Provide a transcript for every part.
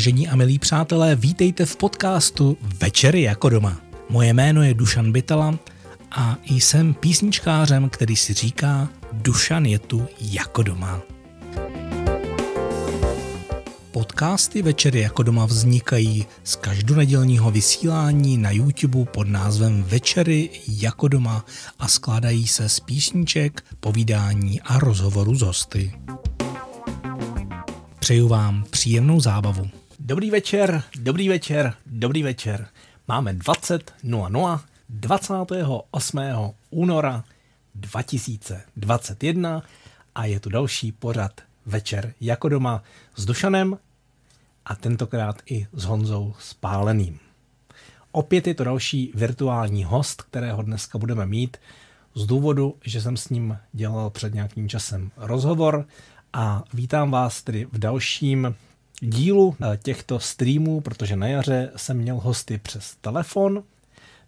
Vážení a milí přátelé, vítejte v podcastu Večery jako doma. Moje jméno je Dušan Bytala a jsem písničkářem, který si říká Dušan je tu jako doma. Podcasty Večery jako doma vznikají z každonedělního vysílání na YouTube pod názvem Večery jako doma a skládají se z písniček, povídání a rozhovoru s hosty. Přeju vám příjemnou zábavu. Dobrý večer, dobrý večer, dobrý večer. Máme 20.00 28. února 2021 a je tu další pořad Večer jako doma s Dušanem a tentokrát i s Honzou Spáleným. Opět je to další virtuální host, kterého dneska budeme mít z důvodu, že jsem s ním dělal před nějakým časem rozhovor a vítám vás tedy v dalším dílu eh, těchto streamů, protože na jaře jsem měl hosty přes telefon,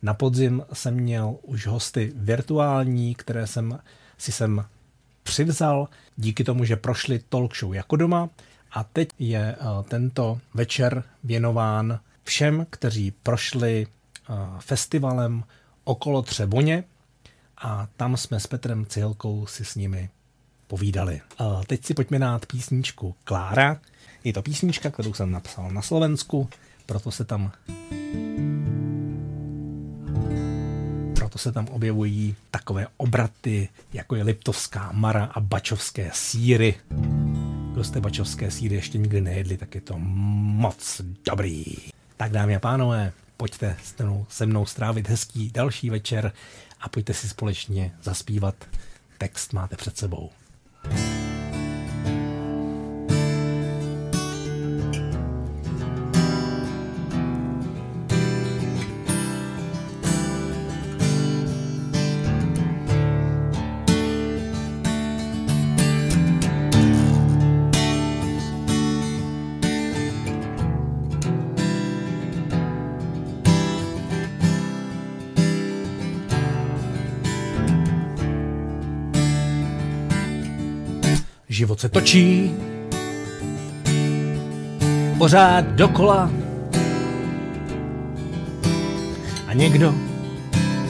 na podzim jsem měl už hosty virtuální, které jsem si sem přivzal díky tomu, že prošli talk show jako doma a teď je eh, tento večer věnován všem, kteří prošli eh, festivalem okolo Třeboně a tam jsme s Petrem Cihelkou si s nimi povídali. Teď si pojďme dát písničku Klára. Je to písnička, kterou jsem napsal na Slovensku, proto se tam proto se tam objevují takové obraty, jako je Liptovská Mara a Bačovské síry. Kdo jste bačovské síry ještě nikdy nejedli, tak je to moc dobrý. Tak dámy a pánové, pojďte se mnou strávit hezký další večer a pojďte si společně zaspívat. Text máte před sebou. Život se točí. Pořád dokola. A někdo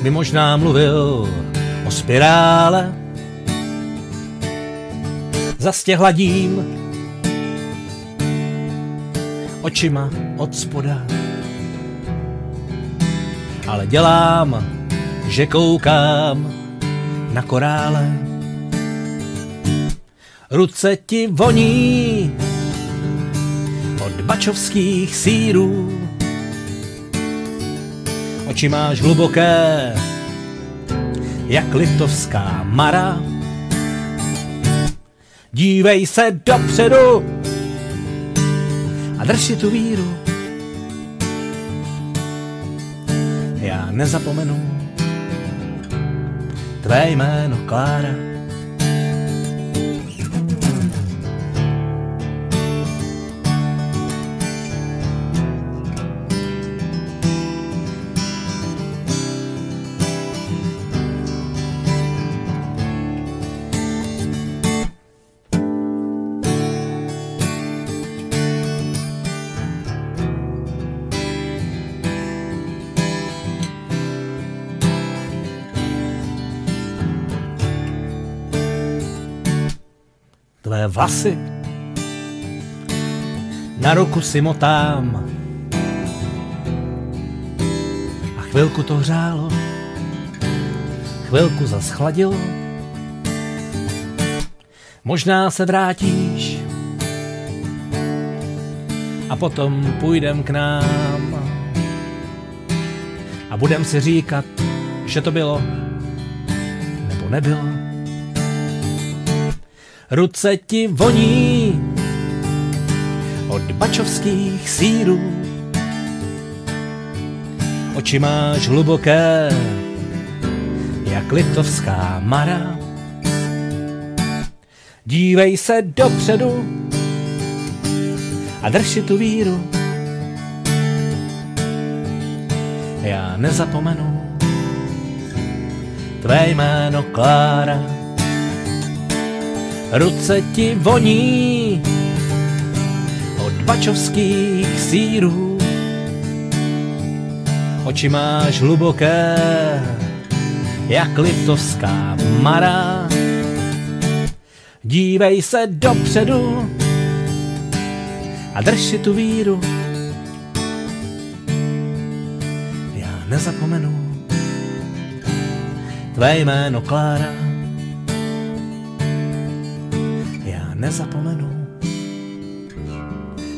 by možná mluvil o spirále. Zastě hladím očima od spoda, ale dělám, že koukám na korále ruce ti voní od bačovských sírů. Oči máš hluboké, jak litovská mara. Dívej se dopředu a drž si tu víru. Já nezapomenu tvé jméno Klára. Vlasy. Na ruku si motám. A chvilku to hřálo, chvilku zaschladilo. Možná se vrátíš. A potom půjdem k nám. A budem si říkat, že to bylo nebo nebylo ruce ti voní od bačovských sírů. Oči máš hluboké, jak litovská mara. Dívej se dopředu a drž si tu víru. Já nezapomenu tvé jméno Klára ruce ti voní od bačovských sírů. Oči máš hluboké, jak liptovská mara. Dívej se dopředu a drž si tu víru. Já nezapomenu tvé jméno Klára. Nezapomenu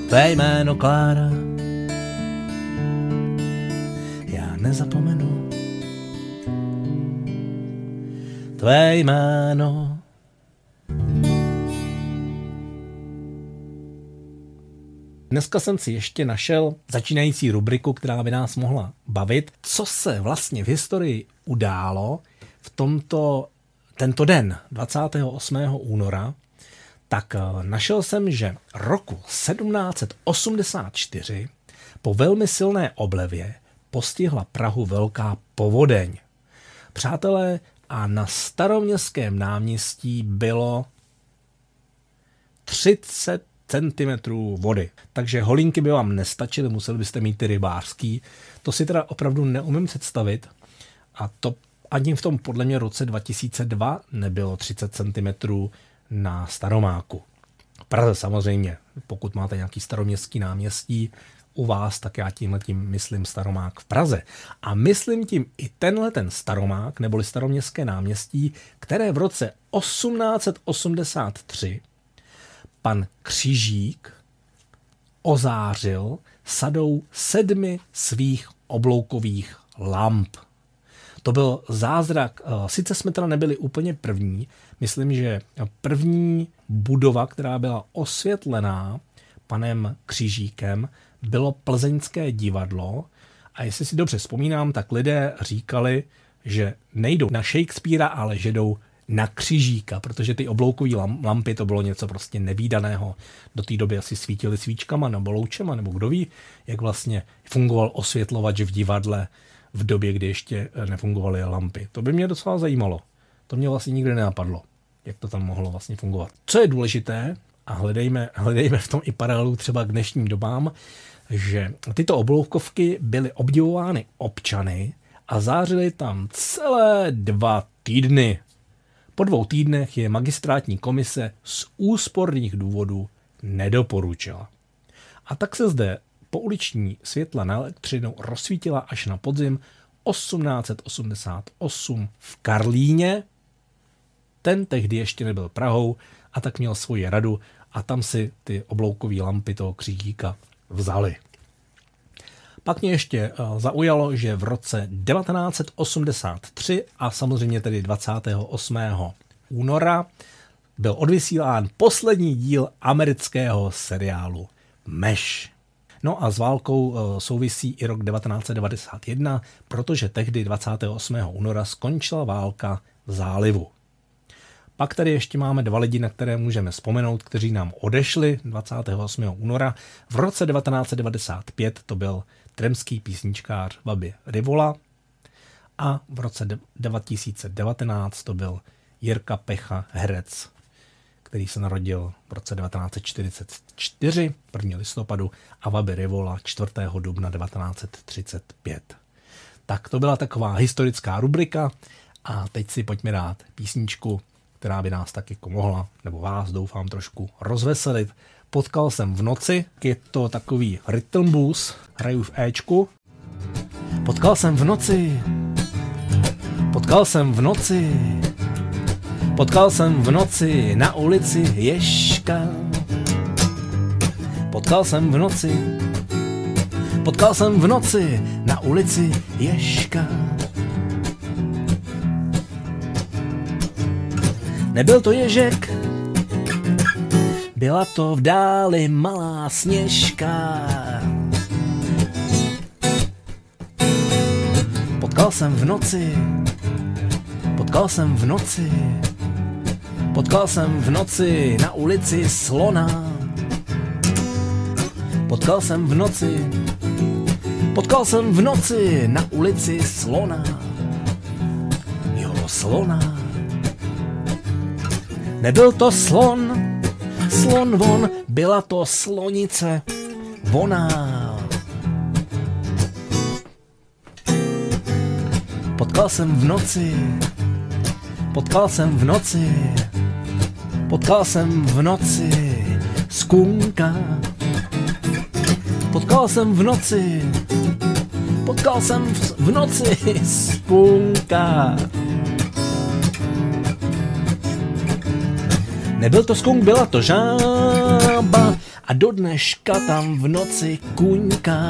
tvé jméno Klára. Já nezapomenu tvé jméno Dneska jsem si ještě našel začínající rubriku, která by nás mohla bavit, co se vlastně v historii událo v tomto, tento den, 28. února, tak eh, našel jsem, že roku 1784 po velmi silné oblevě postihla Prahu velká povodeň. Přátelé, a na staroměstském náměstí bylo 30 cm vody. Takže holinky by vám nestačily, museli byste mít ty rybářský. To si teda opravdu neumím představit. A to ani v tom podle mě roce 2002 nebylo 30 cm na Staromáku. V Praze samozřejmě, pokud máte nějaký staroměstský náměstí u vás, tak já tímhle tím myslím Staromák v Praze. A myslím tím i tenhle ten Staromák, neboli staroměstské náměstí, které v roce 1883 pan Křižík ozářil sadou sedmi svých obloukových lamp. To byl zázrak. Eh, sice jsme teda nebyli úplně první, myslím, že první budova, která byla osvětlená panem Křížíkem, bylo plzeňské divadlo. A jestli si dobře vzpomínám, tak lidé říkali, že nejdou na Shakespearea, ale že jdou na křižíka, protože ty obloukové lampy to bylo něco prostě nevýdaného. Do té doby asi svítily svíčkama nebo loučema, nebo kdo ví, jak vlastně fungoval osvětlovač v divadle v době, kdy ještě eh, nefungovaly lampy. To by mě docela zajímalo. To mě vlastně nikdy nenapadlo, jak to tam mohlo vlastně fungovat. Co je důležité, a hledejme, hledejme v tom i paralelu třeba k dnešním dobám, že tyto obloukovky byly obdivovány občany a zářily tam celé dva týdny. Po dvou týdnech je magistrátní komise z úsporných důvodů nedoporučila. A tak se zde pouliční světla na elektřinu rozsvítila až na podzim 1888 v Karlíně. Ten tehdy ještě nebyl Prahou a tak měl svoji radu a tam si ty obloukové lampy toho křížíka vzali. Pak mě ještě eh, zaujalo, že v roce 1983 a samozřejmě tedy 28. února byl odvysílán poslední díl amerického seriálu Mesh. No a s válkou eh, souvisí i rok 1991, protože tehdy 28. února skončila válka v zálivu. Pak tady ještě máme dva lidi, na které můžeme vzpomenout, kteří nám odešli 28. února. V roce 1995 to byl tremský písničkář Babi Rivola a v roce 2019 to byl Jirka Pecha, herec, který se narodil v roce 1944, 1. listopadu, a Vaby Rivola 4. dubna 1935. Tak to byla taková historická rubrika a teď si pojďme dát písničku, která by nás tak jako mohla, nebo vás doufám trošku rozveselit. Potkal jsem v noci, je to takový rhythm blues, hraju v Ečku. Potkal jsem v noci, potkal jsem v noci, potkal jsem v noci na ulici Ješka. Potkal jsem v noci, potkal jsem v noci na ulici Ješka. Nebyl to ježek, byla to v dáli malá sněžka. Potkal jsem v noci, potkal jsem v noci, potkal jsem v noci na ulici slona. Potkal jsem v noci, potkal jsem v noci na ulici slona. Jo, slona. Nebyl to slon, slon von, byla to slonice. voná. Potkal jsem v noci, potkal jsem v noci, potkal jsem v noci skunka. Potkal jsem v noci, potkal jsem v noci spunka. Nebyl to skunk, byla to žába a do dneška tam v noci kuňka.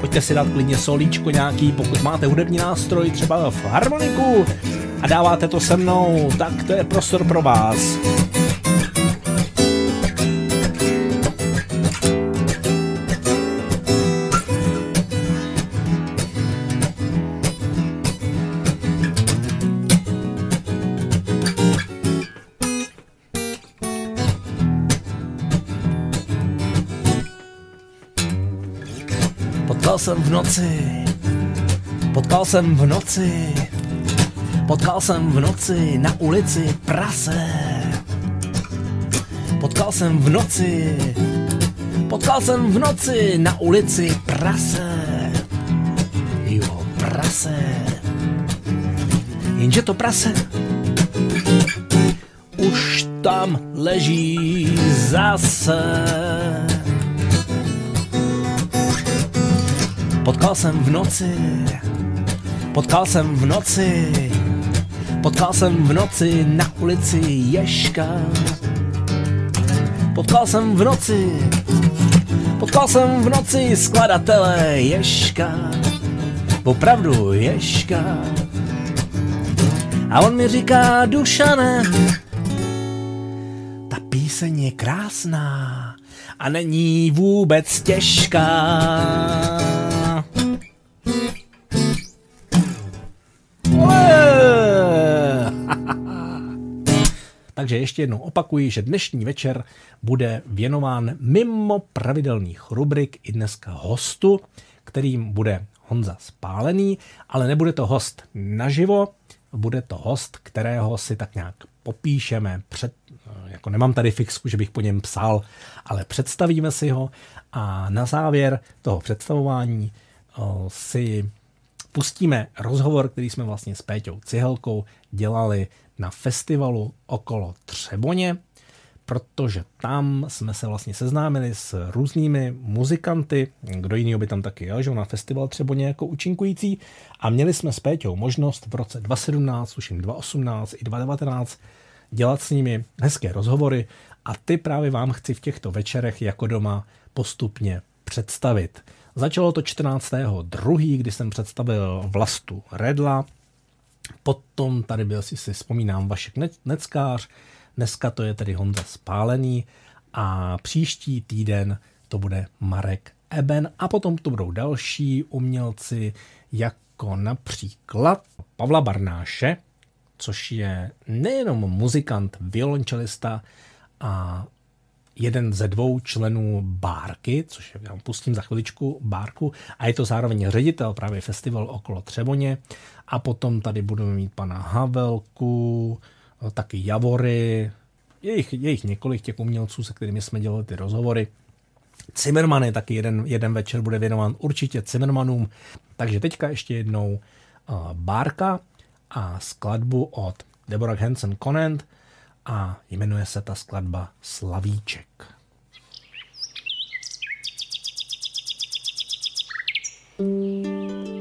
Pojďte si dát klidně solíčko nějaký, pokud máte hudební nástroj, třeba v harmoniku a dáváte to se mnou, tak to je prostor pro vás. Jsem v noci, potkal jsem v noci, potkal jsem v noci na ulici prase. Potkal jsem v noci, potkal jsem v noci na ulici prase. Jo, prase. Jenže to prase už tam leží zase. Potkal jsem v noci, potkal jsem v noci, potkal jsem v noci na ulici Ješka. Potkal jsem v noci, potkal jsem v noci skladatele Ješka. Opravdu Ješka. A on mi říká, Dušane, ta píseň je krásná a není vůbec těžká. Takže ještě jednou opakuji, že dnešní večer bude věnován mimo pravidelných rubrik i dneska hostu, kterým bude Honza Spálený, ale nebude to host naživo, bude to host, kterého si tak nějak popíšeme, před, jako nemám tady fixku, že bych po něm psal, ale představíme si ho a na závěr toho představování si pustíme rozhovor, který jsme vlastně s Péťou Cihelkou dělali na festivalu okolo Třeboně, protože tam jsme se vlastně seznámili s různými muzikanty, kdo jiný by tam taky jel, že na festival Třeboně jako účinkující a měli jsme s Péťou možnost v roce 2017, už 2018 i 2019 dělat s nimi hezké rozhovory a ty právě vám chci v těchto večerech jako doma postupně představit. Začalo to 14.2., kdy jsem představil Vlastu Redla, potom tady byl, si si vzpomínám, Vašek Neckář, dneska to je tedy Honza Spálený. A příští týden to bude Marek Eben. A potom to budou další umělci, jako například Pavla Barnáše, což je nejenom muzikant, violončelista a jeden ze dvou členů Bárky, což já vám pustím za chviličku Bárku, a je to zároveň ředitel právě festival okolo Třeboně. A potom tady budeme mít pana Havelku, taky Javory, je jich, je jich několik těch umělců, se kterými jsme dělali ty rozhovory. Zimmerman je taky jeden, jeden večer bude věnován určitě Zimmermanům. Takže teďka ještě jednou uh, Bárka a skladbu od Deborah Hansen Conant, a jmenuje se ta skladba Slavíček. thank you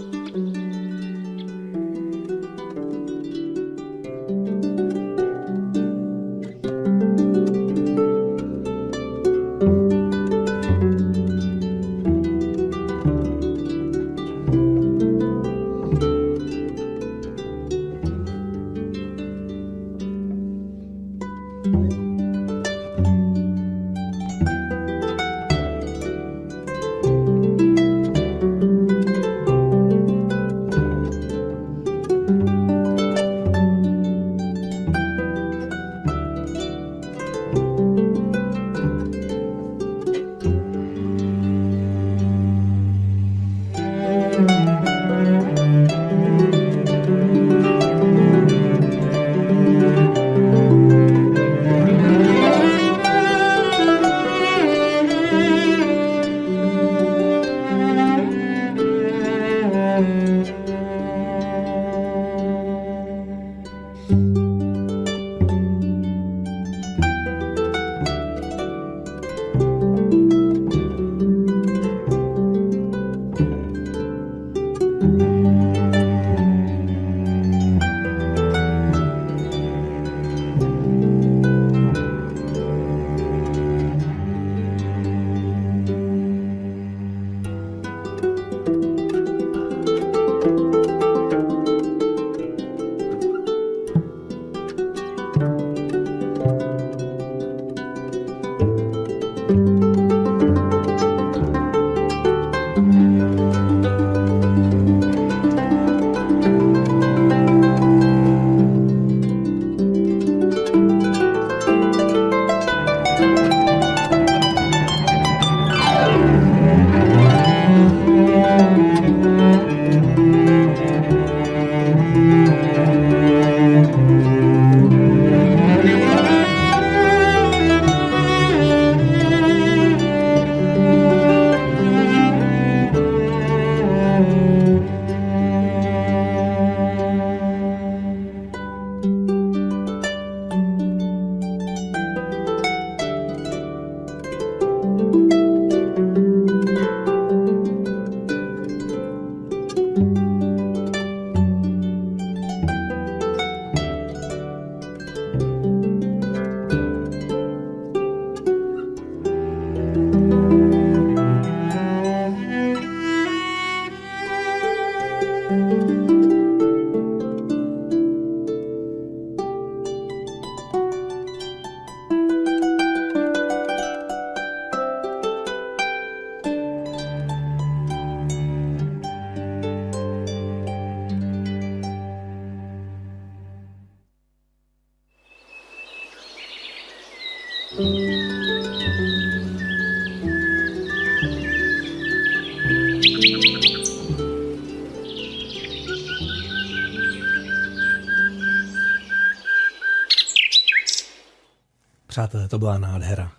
Přátelé, to byla nádhera.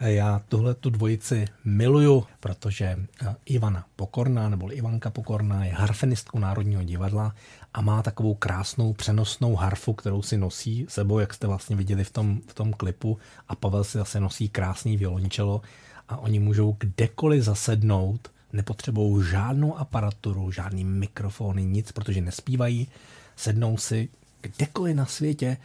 Já tuhle tu dvojici miluju, protože eh, Ivana Pokorná, nebo Ivanka Pokorná, je harfenistkou Národního divadla a má takovou krásnou přenosnou harfu, kterou si nosí sebou, jak jste vlastně viděli v tom, v tom klipu. A Pavel si zase nosí krásný violončelo a oni můžou kdekoliv zasednout, nepotřebují žádnou aparaturu, žádný mikrofony, nic, protože nespívají, sednou si kdekoliv na světě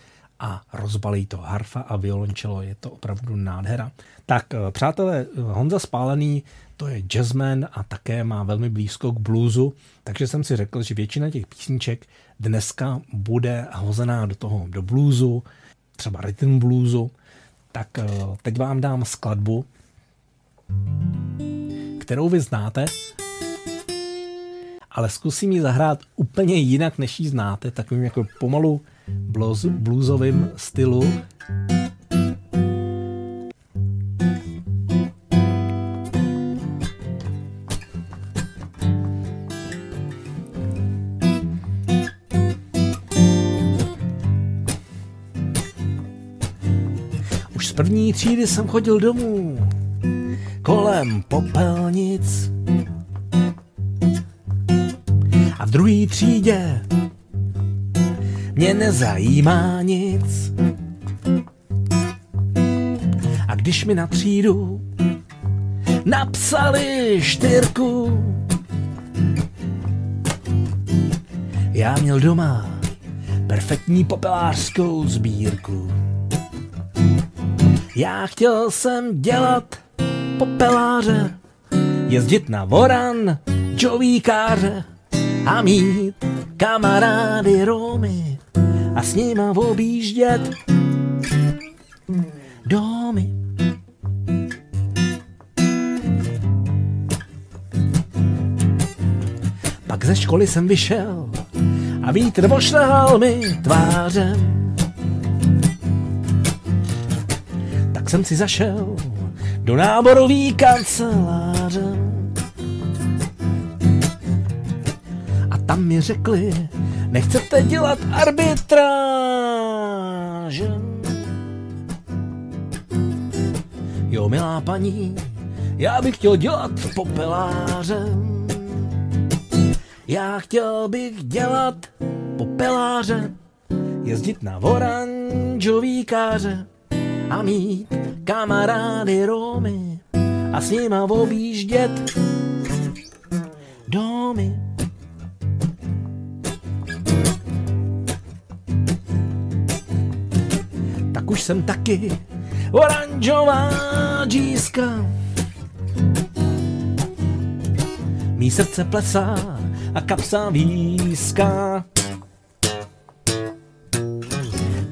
a rozbalí to harfa a violončelo, je to opravdu nádhera. Tak eh, přátelé, Honza Spálený to je jazzman a také má velmi blízko k bluesu, takže jsem si řekl, že většina těch písniček dneska bude hozená do toho, do bluesu, třeba rhythm bluesu, tak eh, teď vám dám skladbu, kterou vy znáte, ale zkusím ji zahrát úplně jinak, než ji znáte, takovým jako pomalu blues, bluesovým stylu. Už z první třídy jsem chodil domů kolem popelnic a v druhé třídě mě nezajímá nic. A když mi na třídu napsali štyrku, já měl doma perfektní popelářskou sbírku. Já chtěl jsem dělat popeláře, jezdit na voran, čovíkáře a mít kamarády Romy a s nima objíždět domy. Pak ze školy jsem vyšel a vítr pošlehal mi tvářem. Tak jsem si zašel do náborový kanceláře. A tam mi řekli, Nechcete dělat arbitráž. Jo, milá paní, já bych chtěl dělat popelářem. Já chtěl bych dělat popeláře, jezdit na oranžový káře a mít kamarády Romy a s nima objíždět domy. Už jsem taky oranžová džíska. Mí srdce plesá a kapsa výská.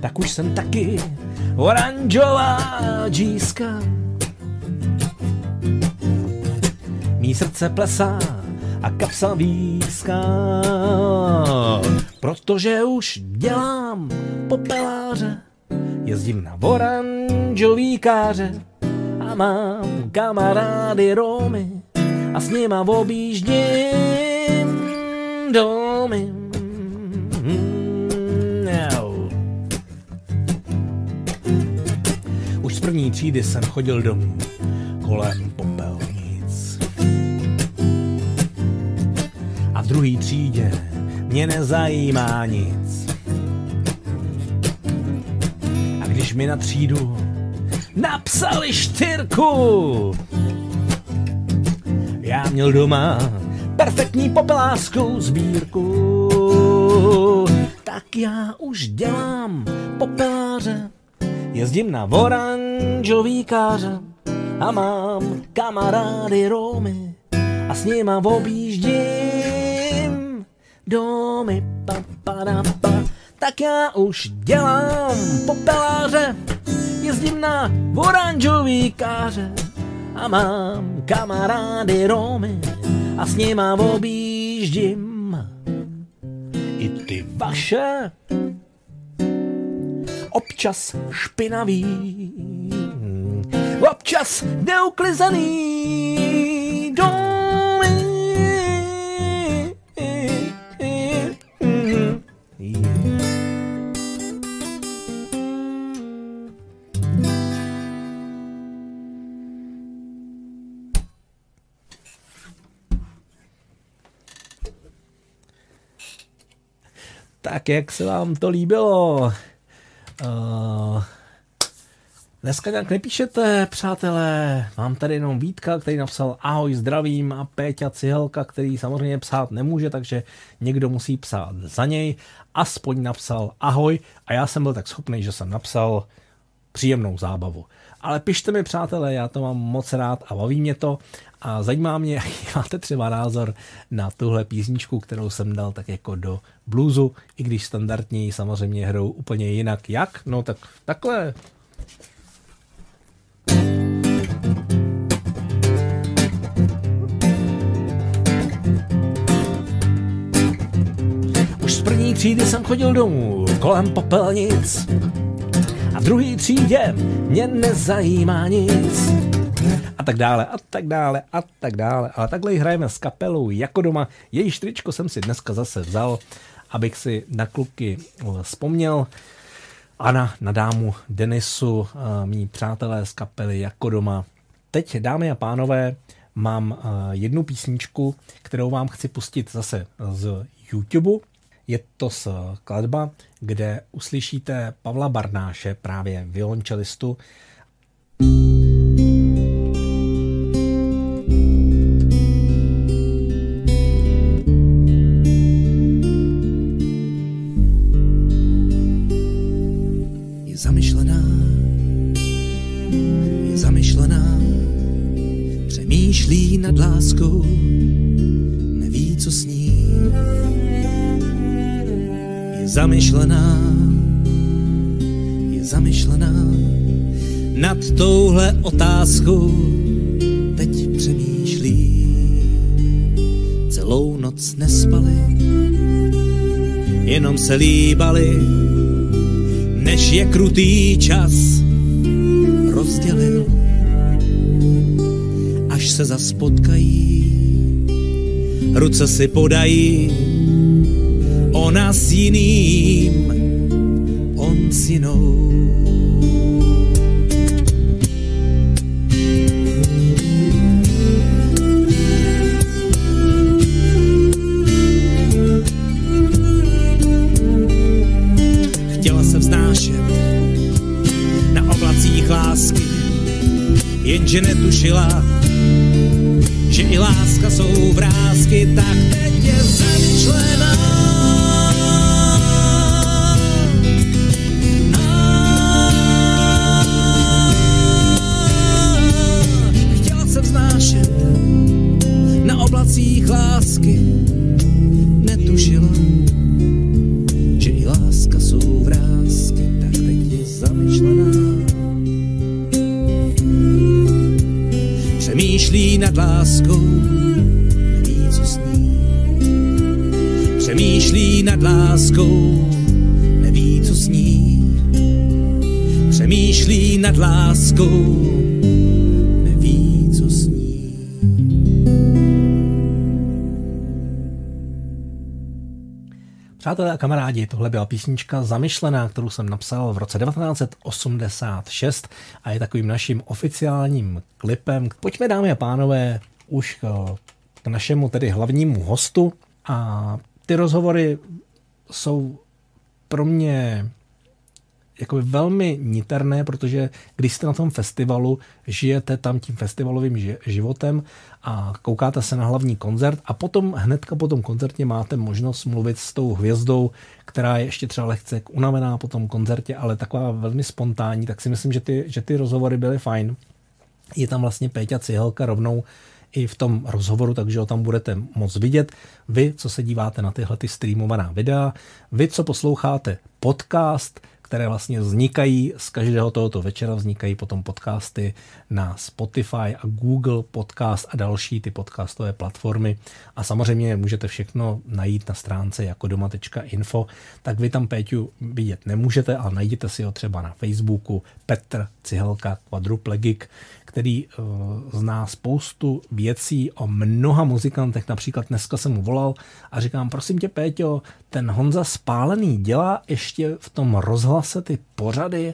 Tak už jsem taky oranžová džíska. Mí srdce plesá a kapsa výská. Protože už dělám popeláře Jezdím na oranžový káře a mám kamarády Romy a s nima objíždím domy. Už z první třídy jsem chodil domů kolem popelnic. A v druhé třídě mě nezajímá nic když mi na třídu napsali štyrku. Já měl doma perfektní popelářskou sbírku. Tak já už dělám popeláře, jezdím na oranžový káře a mám kamarády Romy a s nima objíždím domy. Pa, pa, pa, pa tak já už dělám popeláře, jezdím na oranžový káře a mám kamarády Romy a s nima objíždím i ty vaše občas špinavý občas neuklizený domy. Tak jak se vám to líbilo? Uh, dneska nějak nepíšete, přátelé. Mám tady jenom Vítka, který napsal ahoj, zdravím a Péťa Cihelka, který samozřejmě psát nemůže, takže někdo musí psát za něj. Aspoň napsal ahoj a já jsem byl tak schopný, že jsem napsal příjemnou zábavu. Ale pište mi, přátelé, já to mám moc rád a baví mě to. A zajímá mě, jaký máte třeba názor na tuhle písničku, kterou jsem dal tak jako do bluesu, i když standardní samozřejmě hrou úplně jinak. Jak? No tak takhle. Už z první třídy jsem chodil domů kolem popelnic v druhé třídě mě nezajímá nic a tak dále, a tak dále, a tak dále. Ale takhle hrajeme s kapelou jako doma. Její štričko jsem si dneska zase vzal, abych si na kluky eh, vzpomněl. Ana, na dámu Denisu, eh, mý přátelé z kapely jako doma. Teď, dámy a pánové, mám eh, jednu písničku, kterou vám chci pustit zase z YouTube. Je to skladba, kde uslyšíte Pavla Barnáše, právě violončelistu, láskou, otázkou, teď přemýšlí. Celou noc nespali, jenom se líbali, než je krutý čas rozdělil se zas potkají, ruce si podají, ona s jiným, on s jinou. Jenže netušila, že i láska jsou vrázky, tak teď nad láskou, neví, co sní. Přátelé a kamarádi, tohle byla písnička Zamyšlená, kterou jsem napsal v roce 1986 a je takovým naším oficiálním klipem. Pojďme, dámy a pánové, už k našemu tedy hlavnímu hostu a ty rozhovory jsou pro mě jako velmi niterné, protože když jste na tom festivalu, žijete tam tím festivalovým životem a koukáte se na hlavní koncert a potom hnedka po tom koncertě máte možnost mluvit s tou hvězdou, která je ještě třeba lehce unavená po tom koncertě, ale taková velmi spontánní, tak si myslím, že ty, že ty rozhovory byly fajn. Je tam vlastně Péťa Cihelka rovnou i v tom rozhovoru, takže ho tam budete moc vidět. Vy, co se díváte na tyhle ty streamovaná videa, vy, co posloucháte podcast, které vlastně vznikají z každého tohoto večera, vznikají potom podcasty na Spotify a Google Podcast a další ty podcastové platformy. A samozřejmě můžete všechno najít na stránce jako doma.info, tak vy tam Péťu vidět nemůžete, ale najděte si ho třeba na Facebooku Petr Cihelka Quadruplegik, který uh, zná spoustu věcí o mnoha muzikantech. Například dneska jsem mu volal a říkám, prosím tě Péťo, ten Honza Spálený dělá ještě v tom rozhlase ty pořady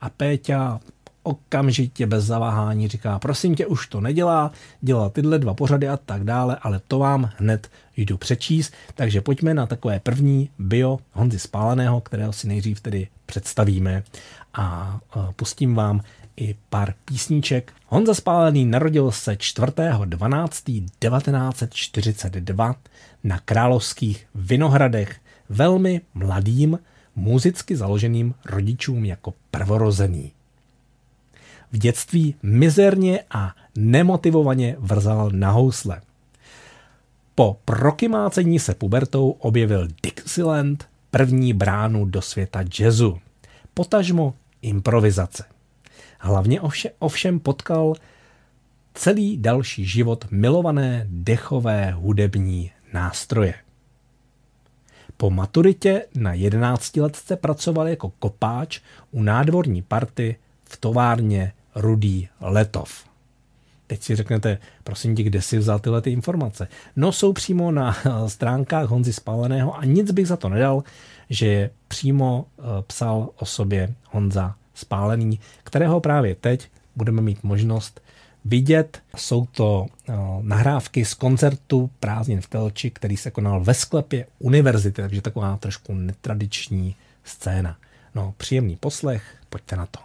a Péťa okamžitě bez zaváhání říká, prosím tě, už to nedělá, dělá tyhle dva pořady a tak dále, ale to vám hned jdu přečíst. Takže pojďme na takové první bio Honzy Spáleného, kterého si nejdřív tedy představíme a pustím vám i pár písníček. Honza Spálený narodil se 4.12.1942 na královských Vinohradech velmi mladým, muzicky založeným rodičům jako prvorozený. V dětství mizerně a nemotivovaně vrzal na housle. Po prokymácení se pubertou objevil Dixieland, první bránu do světa jazzu, potažmo improvizace. Hlavně ovše, ovšem potkal celý další život milované dechové hudební nástroje. Po maturitě na 11 letce pracoval jako kopáč u nádvorní party v továrně Rudý Letov. Teď si řeknete, prosím tě, kde si vzal tyhle ty informace? No jsou přímo na stránkách Honzy Spáleného a nic bych za to nedal, že je přímo eh, psal o sobě Honza Spálený, kterého právě teď budeme mít možnost vidět. Jsou to uh, nahrávky z koncertu Prázdnin v Telči, který se konal ve sklepě univerzity, takže taková trošku netradiční scéna. No, příjemný poslech, pojďte na to.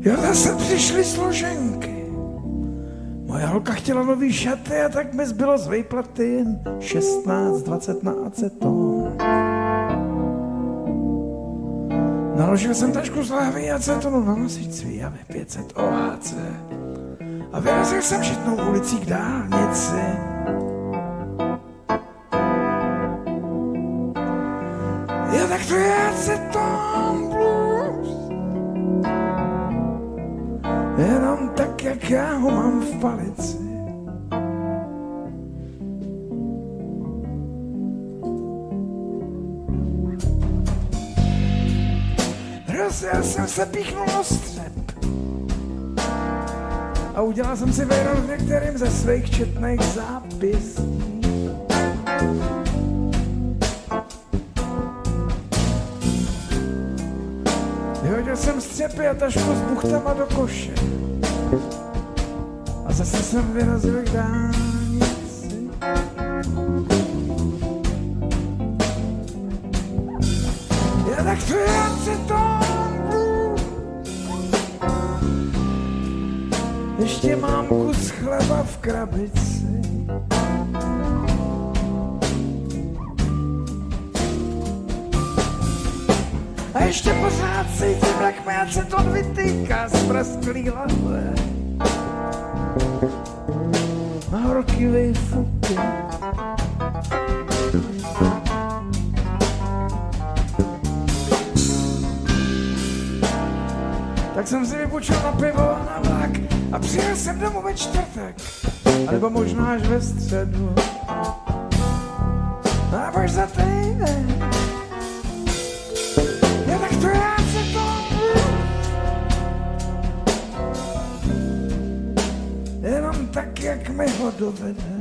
Jo, zase přišly složenky. Moje holka chtěla nový šaty a tak mi zbylo z vejplaty jen 16-20 na aceton. Naložil jsem tašku z lahví acetonu na nosičství a 500 OHC. A vyrazil jsem žitnou ulicí k dálnici. Já tak to je aceton Jenom tak, jak já ho mám v palici. Rozjel jsem se, píchnul na střep. A udělal jsem si vejro v některým ze svých četných zápisů. Jsem střepy a tašku s buchtama do koše. A zase jsem vyrazil k dálnici. Já tak to je aceton Ještě mám kus chleba v krabici. Ještě pořád cítím, jak mi aceton vytýká z prasklý lahve. Horký fuky. Tak jsem si vypočil na pivo a na vlak a přijel jsem domů ve čtvrtek, nebo možná až ve středu. A za týden. Jenom tak, jak mi ho dovede.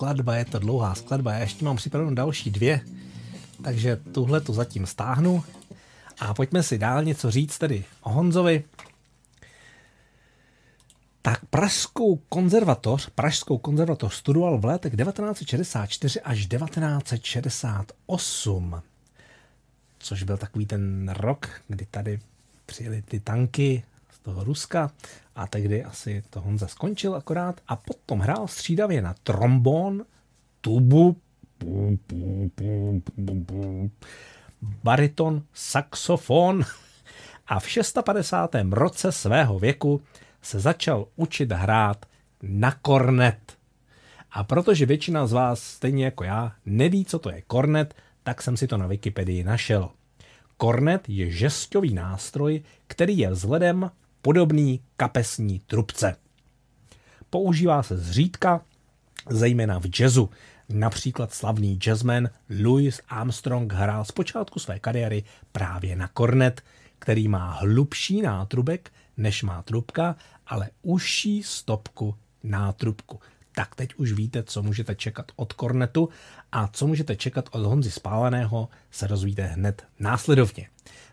Skladba, je to dlouhá skladba. Já ještě mám připravenou další dvě, takže tuhle tu zatím stáhnu. A pojďme si dál něco říct tedy o Honzovi. Tak Pražskou konzervatoř, Pražskou konzervatoř studoval v letech 1964 až 1968, což byl takový ten rok, kdy tady přijeli ty tanky toho Ruska a tehdy asi to Honza skončil akorát a potom hrál střídavě na trombon, tubu, bariton, saxofon a v 650. roce svého věku se začal učit hrát na kornet. A protože většina z vás, stejně jako já, neví, co to je kornet, tak jsem si to na Wikipedii našel. Kornet je žestový nástroj, který je vzhledem podobný kapesní trubce. Používá se zřídka, zejména v jazzu. Například slavný jazzman Louis Armstrong hrál z počátku své kariéry právě na kornet, který má hlubší nátrubek, než má trubka, ale užší stopku nátrubku. Tak teď už víte, co můžete čekat od kornetu a co můžete čekat od Honzy Spáleného, se rozvíte hned následovně.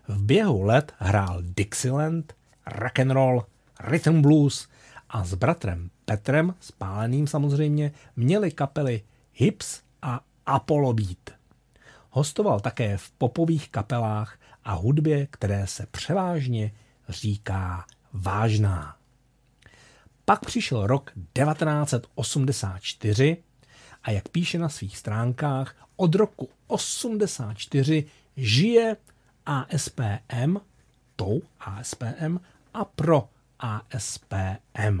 V běhu let hrál Dixieland, rock and roll, rhythm blues a s bratrem Petrem, spáleným samozřejmě, měli kapely Hips a Apollo Beat. Hostoval také v popových kapelách a hudbě, které se převážně říká vážná. Pak přišel rok 1984 a jak píše na svých stránkách, od roku 84 žije ASPM, tou ASPM a pro ASPM.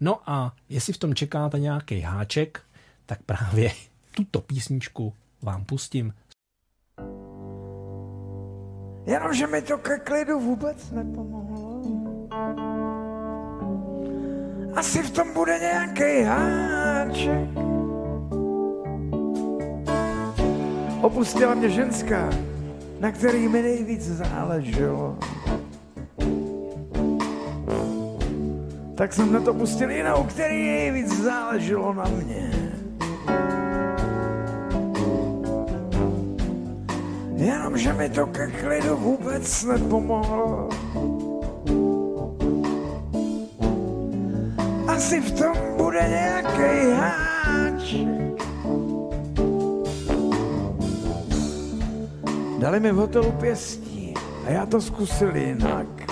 No a jestli v tom čekáte nějaký háček, tak právě tuto písničku vám pustím. Jenomže mi to ke klidu vůbec nepomohlo. Asi v tom bude nějaký háček. Opustila mě ženská, na který mi nejvíc záleželo. Tak jsem na to pustil jinou, který nejvíc záleželo na mě. Jenomže mi to ke klidu vůbec nepomohlo. Asi v tom bude nějaký háček. Dali mi v hotelu pěstí a já to zkusil jinak.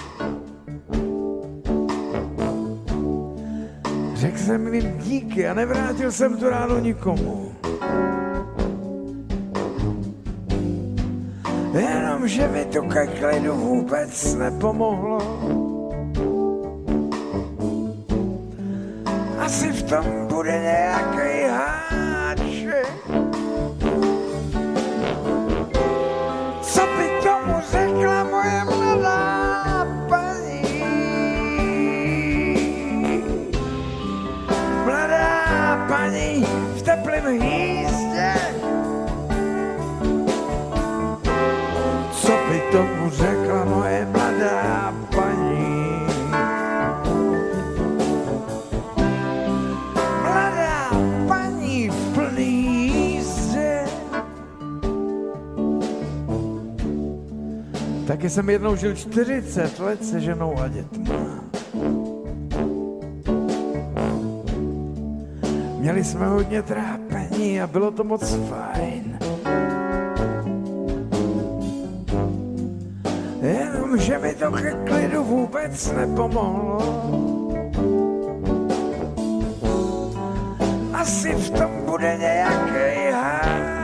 Řekl jsem jim díky a nevrátil jsem tu ráno nikomu. Jenomže mi to ke klidu vůbec nepomohlo. Asi v tom bude nějaký Taky jsem jednou žil 40 let se ženou a dětma. Měli jsme hodně trápení a bylo to moc fajn. Jenomže mi to ke klidu vůbec nepomohlo. Asi v tom bude nějaký háček.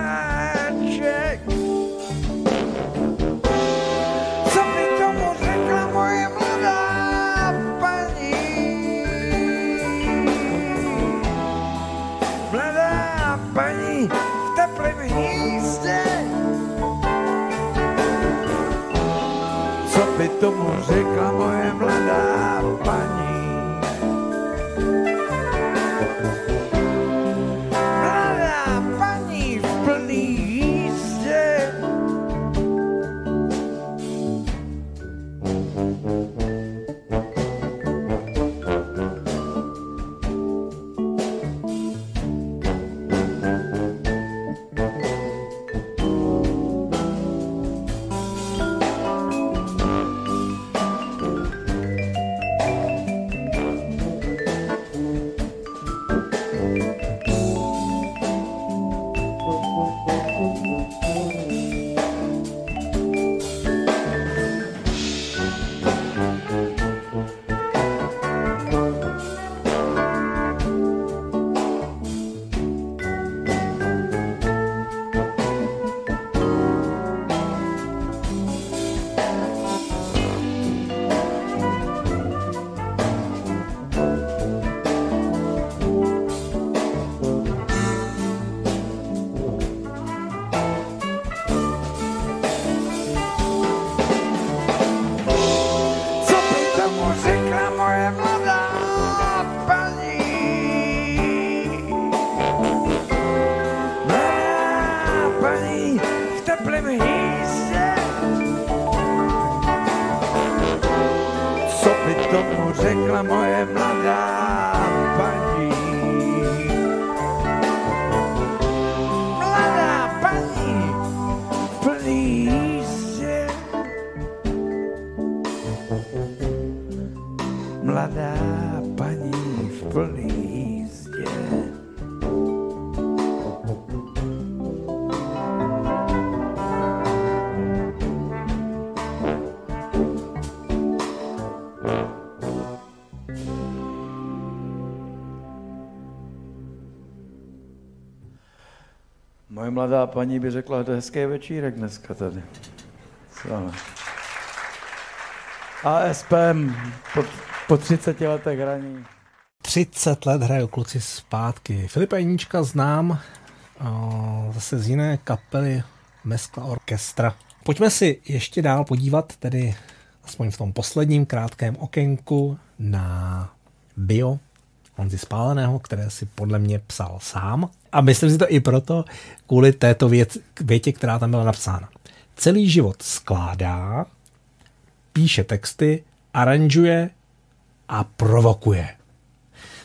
Moje mladá Moje mladá paní by řekla, to je hezký večírek dneska tady. Co? ASPM po, po 30 letech hraní. 30 let hrajou kluci zpátky. Filipa Jeníčka znám o, zase z jiné kapely Meskla Orkestra. Pojďme si ještě dál podívat, tedy aspoň v tom posledním krátkém okénku na bio Honzi Spáleného, které si podle mě psal sám. A myslím si to i proto, kvůli této věc, větě, která tam byla napsána. Celý život skládá, píše texty, aranžuje a provokuje.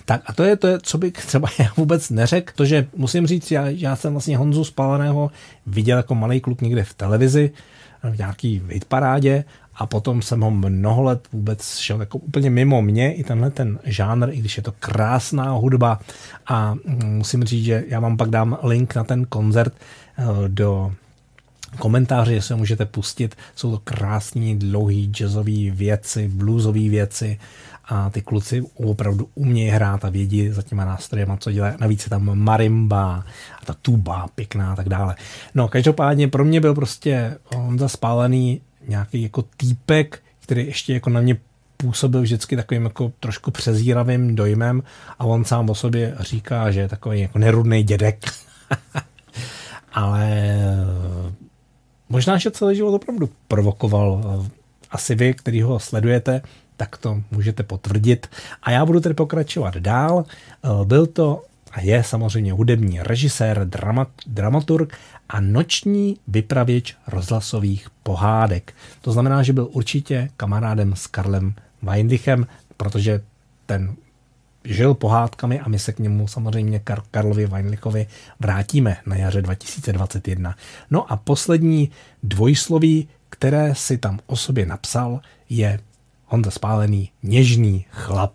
Tak a to je to, co bych třeba já vůbec neřekl, to, že musím říct, já, já jsem vlastně Honzu Spáleného viděl jako malý kluk někde v televizi, v nějaký hitparádě a potom jsem ho mnoho let vůbec šel jako úplně mimo mě i tenhle ten žánr, i když je to krásná hudba a mm, musím říct, že já vám pak dám link na ten koncert eh, do komentáře, jestli ho můžete pustit. Jsou to krásní, dlouhý jazzové věci, bluesové věci a ty kluci opravdu umějí hrát a vědí za těma nástrojema, co dělají. Navíc je tam marimba a ta tuba pěkná a tak dále. No, každopádně pro mě byl prostě Honza Spálený nějaký jako týpek, který ještě jako na mě působil vždycky takovým jako trošku přezíravým dojmem a on sám o sobě říká, že je takový jako nerudný dědek. Ale možná, že celý život opravdu provokoval. Asi vy, který ho sledujete, tak to můžete potvrdit. A já budu tedy pokračovat dál. Byl to a je samozřejmě hudební režisér, dramat, dramaturg a noční vypravěč rozhlasových pohádek. To znamená, že byl určitě kamarádem s Karlem Weindichem, protože ten žil pohádkami a my se k němu samozřejmě Kar- Karlovi Weinlichovi vrátíme na jaře 2021. No a poslední dvojsloví, které si tam o sobě napsal, je Honza Spálený něžný chlap.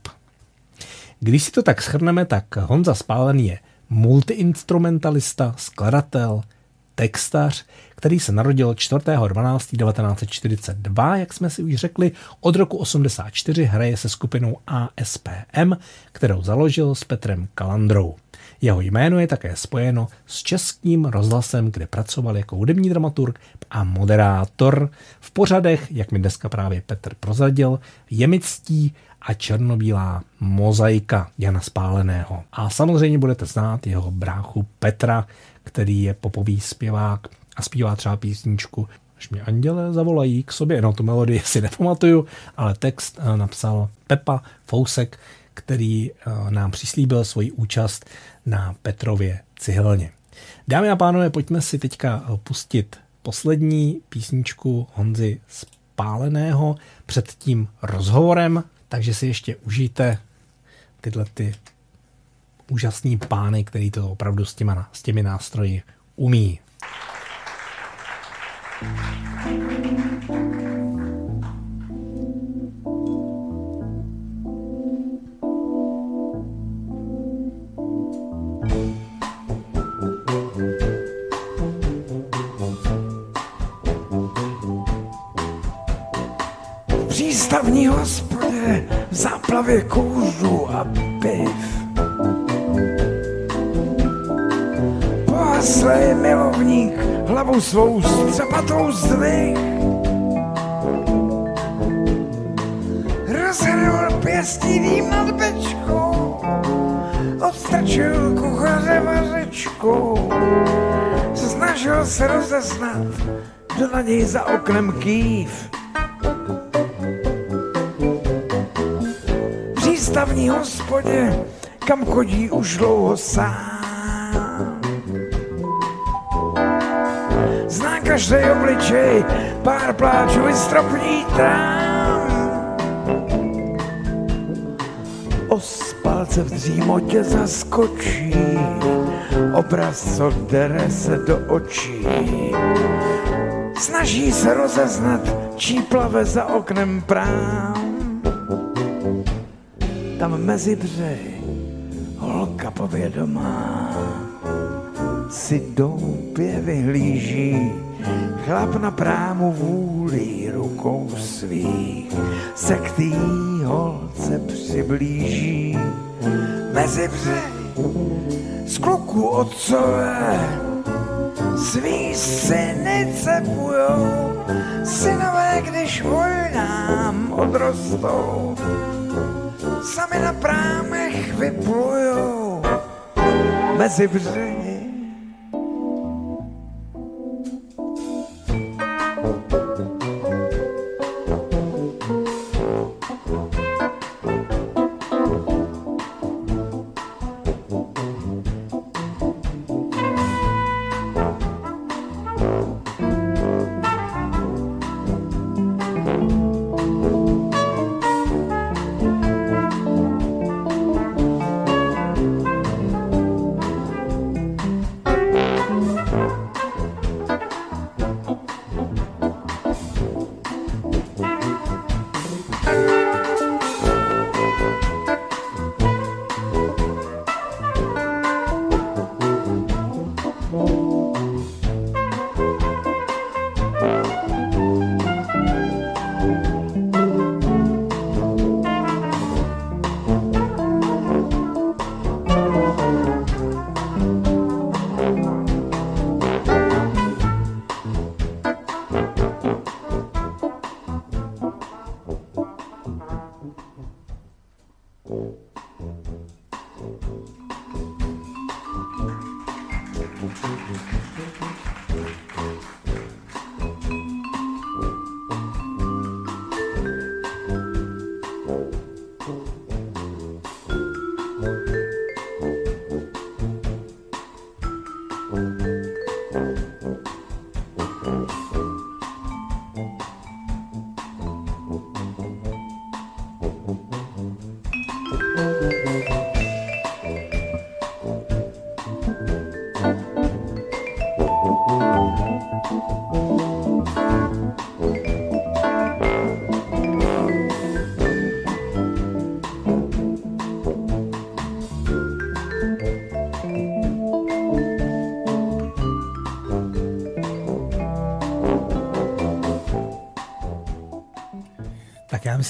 Když si to tak schrneme, tak Honza Spálený je multiinstrumentalista, skladatel, textař, který se narodil 4.12.1942, jak jsme si už řekli. Od roku 84 hraje se skupinou ASPM, kterou založil s Petrem Kalandrou. Jeho jméno je také spojeno s českým rozhlasem, kde pracoval jako hudební dramaturg a moderátor v pořadech, jak mi dneska právě Petr prozradil, Jemictí a černobílá mozaika Jana Spáleného. A samozřejmě budete znát jeho bráchu Petra, který je popový zpěvák a zpívá třeba písničku Až mě anděle zavolají k sobě, no tu melodii si nepamatuju, ale text eh, napsal Pepa Fousek, který eh, nám přislíbil svoji účast na Petrově cihelně. Dámy a pánové, pojďme si teďka eh, pustit poslední písničku Honzy Spáleného před tím rozhovorem, takže si ještě užijte tyhle ty úžasný pány, který to opravdu s, těma, s těmi nástroji umí. Přístavní hospodě v záplavě kůžu a piv Pohaslej milovník hlavu svou střepatou zdvih. Rozhrnul pěstí nad bečkou, odstrčil kuchaře vařečku. Snažil se rozeznat, kdo na něj za oknem kýv. Přístavní hospodě, kam chodí už dlouho sám. Každý obličej, pár pláčů i stropní trám. Ospalce v dřímotě zaskočí, obraz, co dere se do očí. Snaží se rozeznat, čí plave za oknem prám. Tam mezi břehy holka povědomá si doupě vyhlíží Chlap na prámu vůli rukou svých se k tý holce přiblíží. Mezi břehy z kluku otcové svý syny cepujou, synové, když vojnám odrostou, sami na prámech vyplujou mezi břehy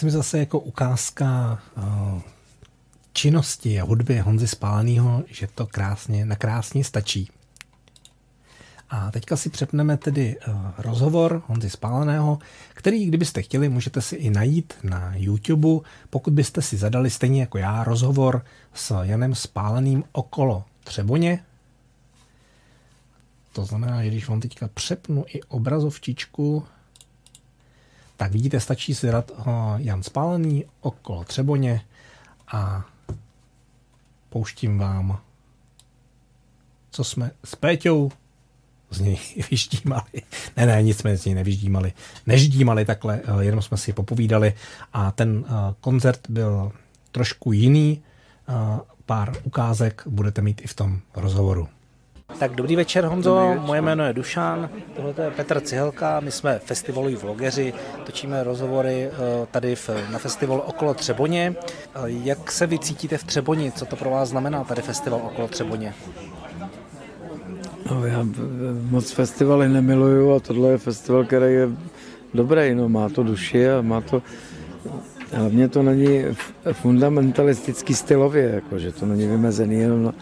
myslím zase jako ukázka uh, činnosti a hudby Honzy Spáleného, že to krásně, na krásně stačí. A teďka si přepneme tedy uh, rozhovor Honzy Spáleného, který, kdybyste chtěli, můžete si i najít na YouTube, pokud byste si zadali stejně jako já rozhovor s Janem Spáleným okolo Třeboně. To znamená, že když vám teďka přepnu i obrazovčičku, tak vidíte, stačí si dát uh, Jan Spálený okolo Třeboně a pouštím vám, co jsme s Péťou z něj vyždímali. Ne, ne, nic jsme z něj nevyždímali. Neždímali takhle, uh, jenom jsme si popovídali a ten uh, koncert byl trošku jiný. Pár ukázek budete mít i v tom rozhovoru. Tak dobrý večer Honzo, dobrý večer. moje jméno je Dušan, tohle je Petr Cihelka, my jsme festivaloví vlogeři, točíme rozhovory tady v, na festivalu okolo Třeboně. Jak se vy cítíte v Třeboni, co to pro vás znamená tady festival okolo Třeboně? No, já moc festivaly nemiluju a tohle je festival, který je dobrý, no, má to duši a má to Hlavně to není fundamentalistický stylově, jako, že to není vymezený jenom na,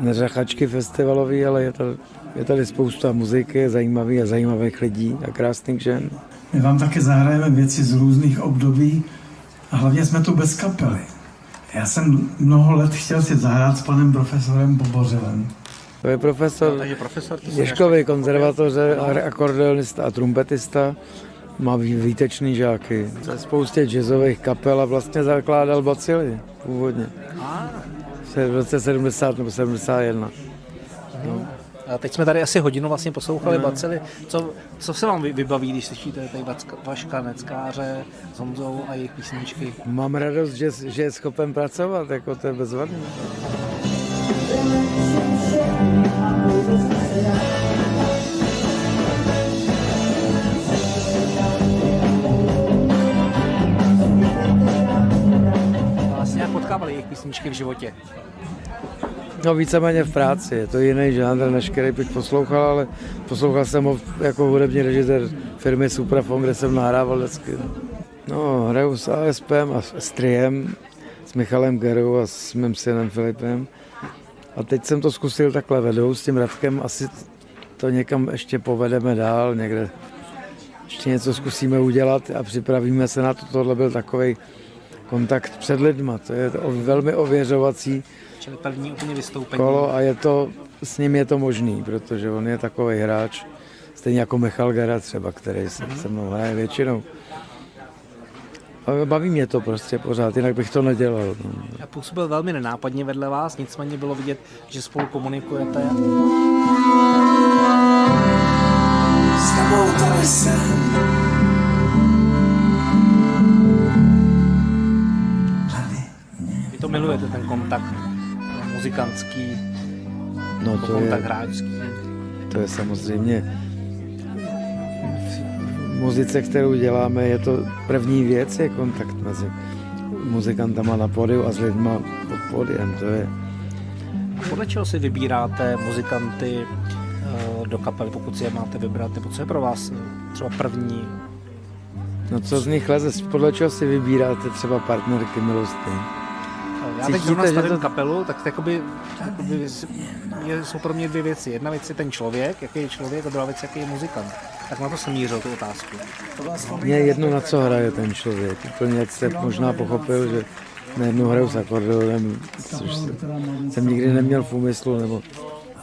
neřachačky festivalový, ale je tady, je tady spousta muziky, zajímavých a zajímavých lidí a krásných žen. My vám také zahrajeme věci z různých období a hlavně jsme tu bez kapely. Já jsem mnoho let chtěl si zahrát s panem profesorem Pobořilem. To je profesor, no, profesor Ježkový konzervatoře, akordeonista a trumpetista. Má výtečný žáky. Ze spoustě jazzových kapel a vlastně zakládal bacily původně v roce 70 nebo 71. No. A teď jsme tady asi hodinu vlastně poslouchali no. bacily. Co, co se vám vybaví, když slyšíte tady Vaška Neckáře s Honzou a jejich písničky? Mám radost, že, že je schopen pracovat, jako to je bezvadné. potkávali jejich písničky v životě? No víceméně v práci, je to jiný žánr, než který bych poslouchal, ale poslouchal jsem ho jako hudební režisér firmy Suprafon, kde jsem nahrával vždycky. No, hraju s ASPem a s Triem, s Michalem Gerou a s mým synem Filipem. A teď jsem to zkusil takhle vedou s tím Radkem, asi to někam ještě povedeme dál, někde ještě něco zkusíme udělat a připravíme se na to. Tohle byl takový kontakt před lidma. To je to velmi ověřovací Čili první úplně vystoupení. kolo a je to, s ním je to možný, protože on je takový hráč, stejně jako Michal Gara třeba, který se, mm-hmm. se mnou hraje většinou. A baví mě to prostě pořád, jinak bych to nedělal. Já působil velmi nenápadně vedle vás, nicméně bylo vidět, že spolu komunikujete. S tebou to jsem. to milujete, ten kontakt muzikantský, no to je, hráčský. To je samozřejmě v muzice, kterou děláme, je to první věc, je kontakt mezi muzikantama na pódiu a s lidma pod pódiem, to je. Podle čeho si vybíráte muzikanty eh, do kapely, pokud si je máte vybrat, nebo co je pro vás třeba první No co z nich leze, podle čeho si vybíráte třeba partnerky milostný? Já teď zrovna stavím to... kapelu, tak jakoby, jakoby je, jsou pro mě dvě věci. Jedna věc je ten člověk, jaký je člověk, a druhá věc, jaký je muzikant. Tak na to jsem mířil tu otázku. Mně je jedno, na co hraje ten člověk. Úplně jak jste možná pochopil, že najednou hraju s akordeonem, což jsem nikdy neměl v úmyslu, nebo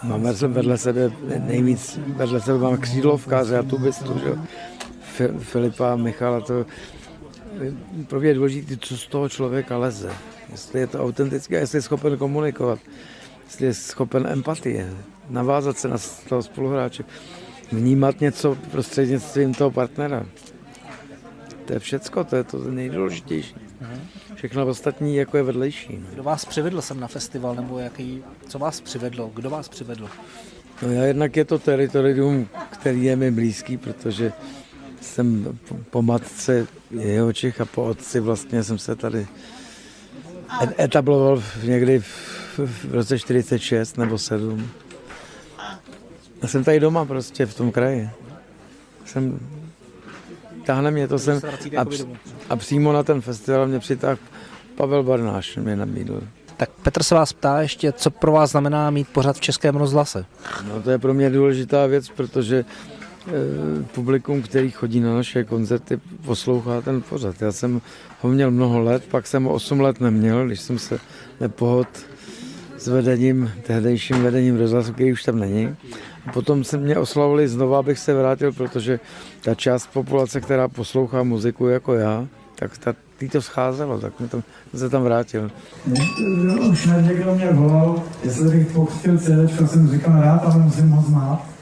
mám jsem vedle sebe nejvíc, vedle sebe mám křídlovkáře a tubistu, že Filipa, Michala, to pro mě je důležité, co z toho člověka leze. Jestli je to autentické, jestli je schopen komunikovat, jestli je schopen empatie, navázat se na toho spoluhráče, vnímat něco prostřednictvím toho partnera. To je všecko, to je to nejdůležitější. Všechno ostatní jako je vedlejší. Kdo vás přivedl sem na festival, nebo jaký, co vás přivedlo, kdo vás přivedl? No já jednak je to teritorium, který je mi blízký, protože jsem po matce jeho Čech a po otci vlastně jsem se tady etabloval někdy v, v roce 46 nebo 7. Já jsem tady doma prostě v tom kraji. Jsem, táhne mě to jsem a, a přímo na ten festival mě přitáhl Pavel Barnáš, mě nabídl. Tak Petr se vás ptá ještě, co pro vás znamená mít pořád v Českém rozhlase? No to je pro mě důležitá věc, protože publikum, který chodí na naše koncerty, poslouchá ten pořad. Já jsem ho měl mnoho let, pak jsem ho 8 let neměl, když jsem se nepohod s vedením, tehdejším vedením rozhlasu, který už tam není. A potom se mě oslavili znova, abych se vrátil, protože ta část populace, která poslouchá muziku jako já, tak ta, tý to scházelo, tak mi to, se tam vrátil. Už někdo mě volal, jestli bych pochtěl CD, jsem říkal rád, ale musím ho znát.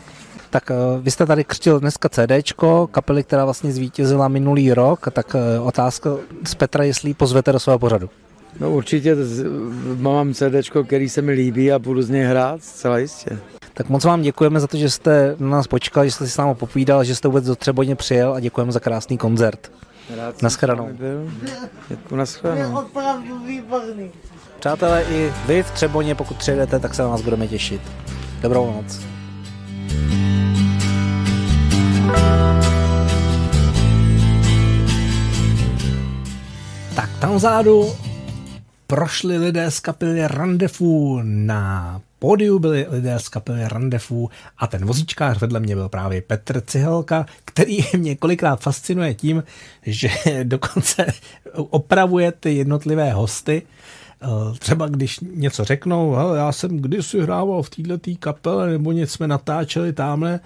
Tak uh, vy jste tady křtil dneska CDčko, kapely, která vlastně zvítězila minulý rok, tak uh, otázka z Petra, jestli ji pozvete do svého pořadu. No určitě mám CDčko, který se mi líbí a budu z něj hrát, zcela jistě. Tak moc vám děkujeme za to, že jste na nás počkal, že jste si s námi popovídal, že jste vůbec do Třeboně přijel a děkujeme za krásný koncert. Rád Naschledanou. Děkuji, naschledanou. opravdu výborný. Přátelé, i vy v Třeboně, pokud přijedete, tak se na nás budeme těšit. Dobrou noc. Tak tam vzadu prošli lidé z kapely Randefu na pódiu byli lidé z kapely Randefu a ten vozíčkář vedle mě byl právě Petr Cihelka, který mě kolikrát fascinuje tím, že dokonce opravuje ty jednotlivé hosty, třeba když něco řeknou, já jsem kdysi hrával v této kapele, nebo něco jsme natáčeli tamhle,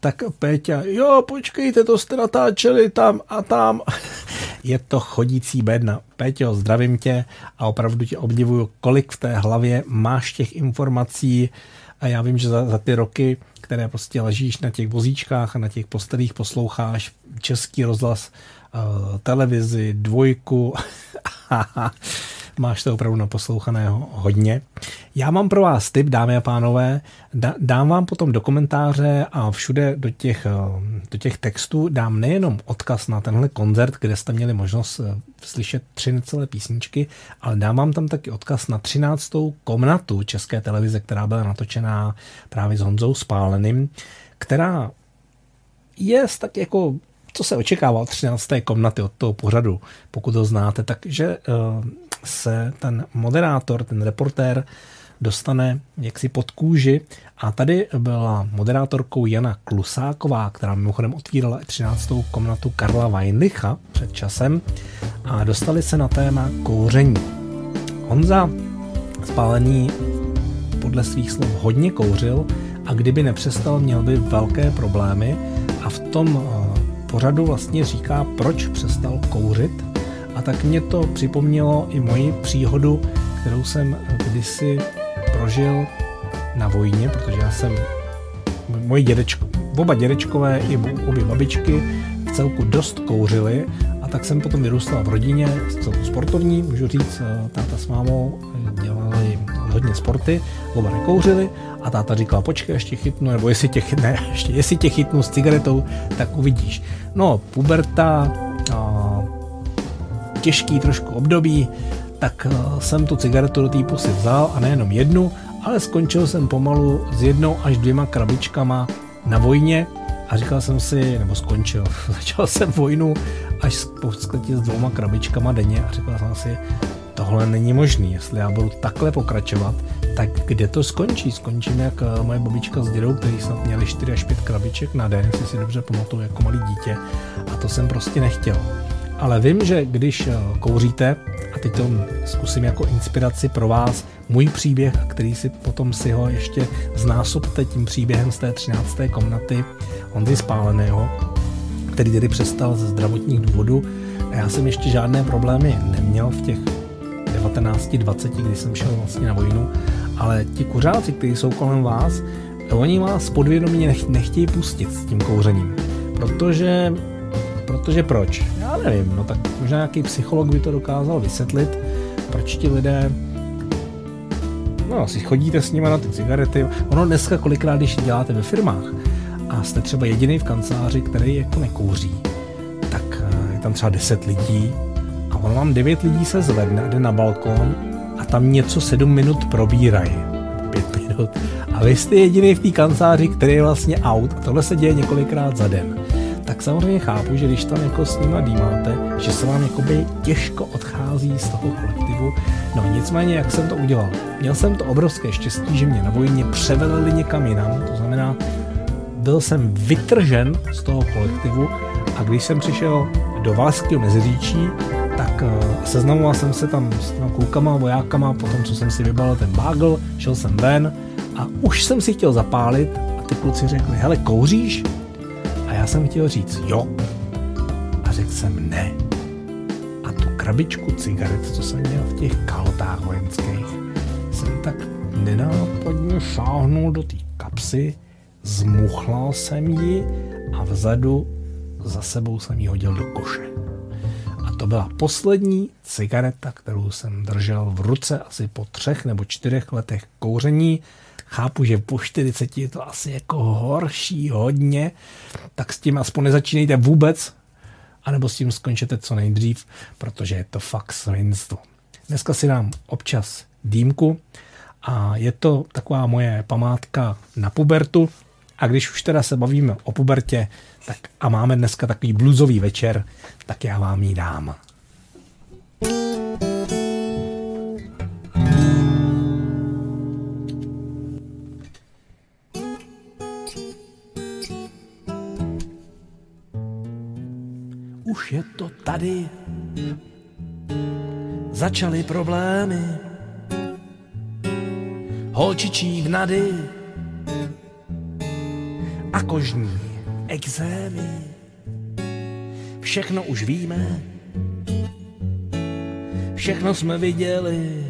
tak Péťa, jo, počkejte, to jste natáčeli tam a tam. Je to chodící bedna. Péťo, zdravím tě a opravdu tě obdivuju, kolik v té hlavě máš těch informací a já vím, že za, za ty roky, které prostě ležíš na těch vozíčkách a na těch postelích posloucháš český rozhlas, uh, televizi, dvojku máš to opravdu naposlouchaného hodně. Já mám pro vás tip, dámy a pánové, dám vám potom do komentáře a všude do těch, eh, do těch textů dám nejenom odkaz na tenhle koncert, kde jste měli možnost eh, slyšet tři necelé písničky, ale dám vám tam taky odkaz na 13. komnatu České televize, která byla natočená právě s Honzou Spáleným, která je tak jako co se očekává od 13. komnaty od toho pořadu, pokud ho znáte, takže uh, se ten moderátor, ten reportér dostane jaksi pod kůži a tady byla moderátorkou Jana Klusáková, která mimochodem otvírala 13. komnatu Karla Weinlicha před časem a dostali se na téma kouření. Honza spálený podle svých slov hodně kouřil a kdyby nepřestal, měl by velké problémy a v tom eh, pořadu vlastně říká, proč přestal kouřit. A tak mě to připomnělo i moji příhodu, kterou jsem kdysi prožil na vojně, protože já jsem, moji dědečko, oba dědečkové i obě babičky v celku dost kouřili. A tak jsem potom vyrůstal v rodině, celku sportovní, můžu říct, táta s mámou dělali hodně sporty, oba nekouřili a táta říkal, počkej, ještě chytnu, nebo jestli tě, ne, ještě, jestli tě chytnu s cigaretou, tak uvidíš. No, puberta, těžký trošku období, tak eh, jsem tu cigaretu do té pusy vzal a nejenom jednu, ale skončil jsem pomalu s jednou až dvěma krabičkama na vojně a říkal jsem si, nebo skončil, začal jsem vojnu až v s dvouma krabičkama denně a říkal jsem si, tohle není možný, jestli já budu takhle pokračovat, tak kde to skončí? Skončím jak eh, moje babička s dědou, který snad měli 4 až 5 krabiček na den, jestli si dobře pamatuju, jako malý dítě. A to jsem prostě nechtěl. Ale vím, že když eh, kouříte, a teď to zkusím jako inspiraci pro vás, můj příběh, který si potom si ho ještě znásobte tím příběhem z té 13. komnaty Honzy Spáleného, který tedy přestal ze zdravotních důvodů, A já jsem ještě žádné problémy neměl v těch 19-20, kdy jsem šel vlastně na vojnu, ale ti kuřáci, kteří jsou kolem vás, oni vás podvědomě nech, nechtějí pustit s tím kouřením. Protože, protože proč? Já nevím, no tak možná nějaký psycholog by to dokázal vysvětlit, proč ti lidé No, si chodíte s nimi na ty cigarety. Ono dneska kolikrát, když děláte ve firmách a jste třeba jediný v kanceláři, který jako nekouří, tak eh, je tam třeba 10 lidí a ono vám 9 lidí se zvedne a jde na balkon a tam něco 7 minut probírají. 5 minut. A vy jste jediný v té kanceláři, který je vlastně out. A tohle se děje několikrát za den tak samozřejmě chápu, že když tam jako s nima dýmáte, že se vám jakoby těžko odchází z toho kolektivu. No nicméně, jak jsem to udělal? Měl jsem to obrovské štěstí, že mě na vojně převelili někam jinam, to znamená, byl jsem vytržen z toho kolektivu a když jsem přišel do Valašského meziříčí, tak uh, seznamoval jsem se tam s těma klukama, vojákama, potom co jsem si vybalil ten bágl, šel jsem ven a už jsem si chtěl zapálit a ty kluci řekli, hele, kouříš? Jsem chtěl říct jo. A řekl jsem ne. A tu krabičku cigaret, co jsem měl v těch kalotách vojenských, jsem tak nenápadně šáhnul do té kapsy, zmuchlal jsem ji a vzadu za sebou jsem ji hodil do koše. A to byla poslední cigareta, kterou jsem držel v ruce asi po třech nebo čtyřech letech kouření chápu, že po 40 je to asi jako horší hodně, tak s tím aspoň nezačínejte vůbec, anebo s tím skončete co nejdřív, protože je to fakt svinstvo. Dneska si dám občas dýmku a je to taková moje památka na pubertu a když už teda se bavíme o pubertě, tak a máme dneska takový bluesový večer, tak já vám ji dám. Je to tady. Začaly problémy, holčičí vnady a kožní exémy. Všechno už víme, všechno jsme viděli.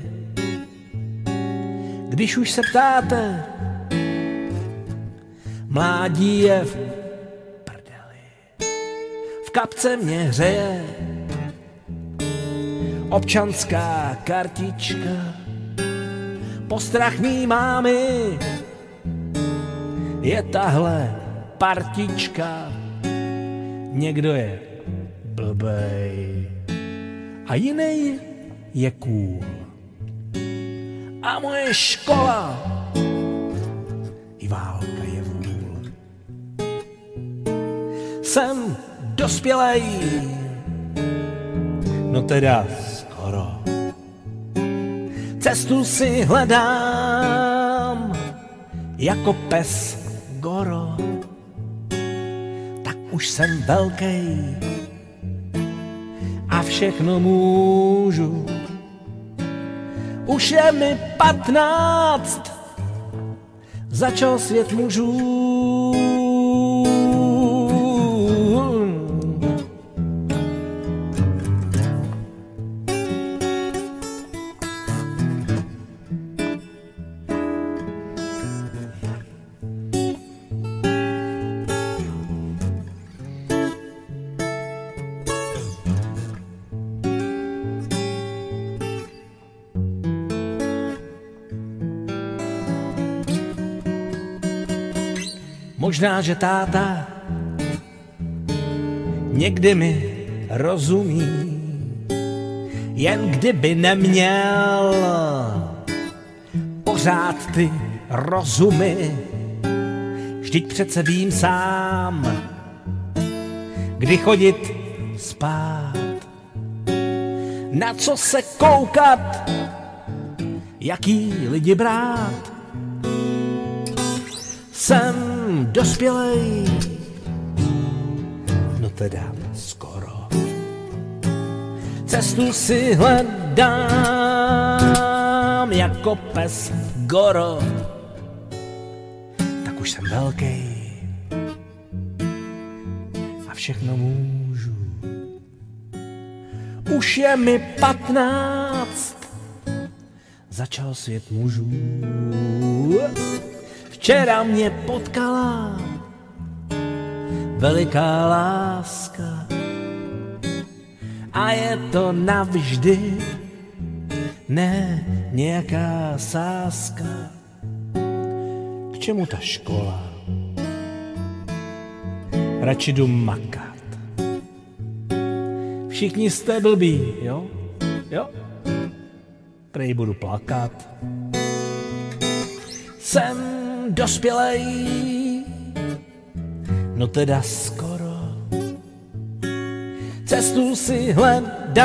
Když už se ptáte, mládí je v kapce mě hřeje občanská kartička. Postrach mý mámy je tahle partička. Někdo je blbej a jiný je cool. A moje škola i válka je vůl. Jsem dospělej. No teda skoro. Cestu si hledám jako pes Goro. Tak už jsem velký a všechno můžu. Už je mi patnáct, začal svět mužů Možná, že táta někdy mi rozumí, jen kdyby neměl pořád ty rozumy. Vždyť přece vím sám, kdy chodit spát, na co se koukat, jaký lidi brát. Jsem dospělej, no teda skoro. Cestu si hledám jako pes Goro, tak už jsem velký a všechno můžu. Už je mi patnáct, začal svět mužů. Včera mě potkala veliká láska a je to navždy, ne nějaká sáska. K čemu ta škola? Radši jdu makat. Všichni jste blbí, jo? Jo? Prej budu plakat. Jsem dospělej, no teda skoro. Cestu si hledám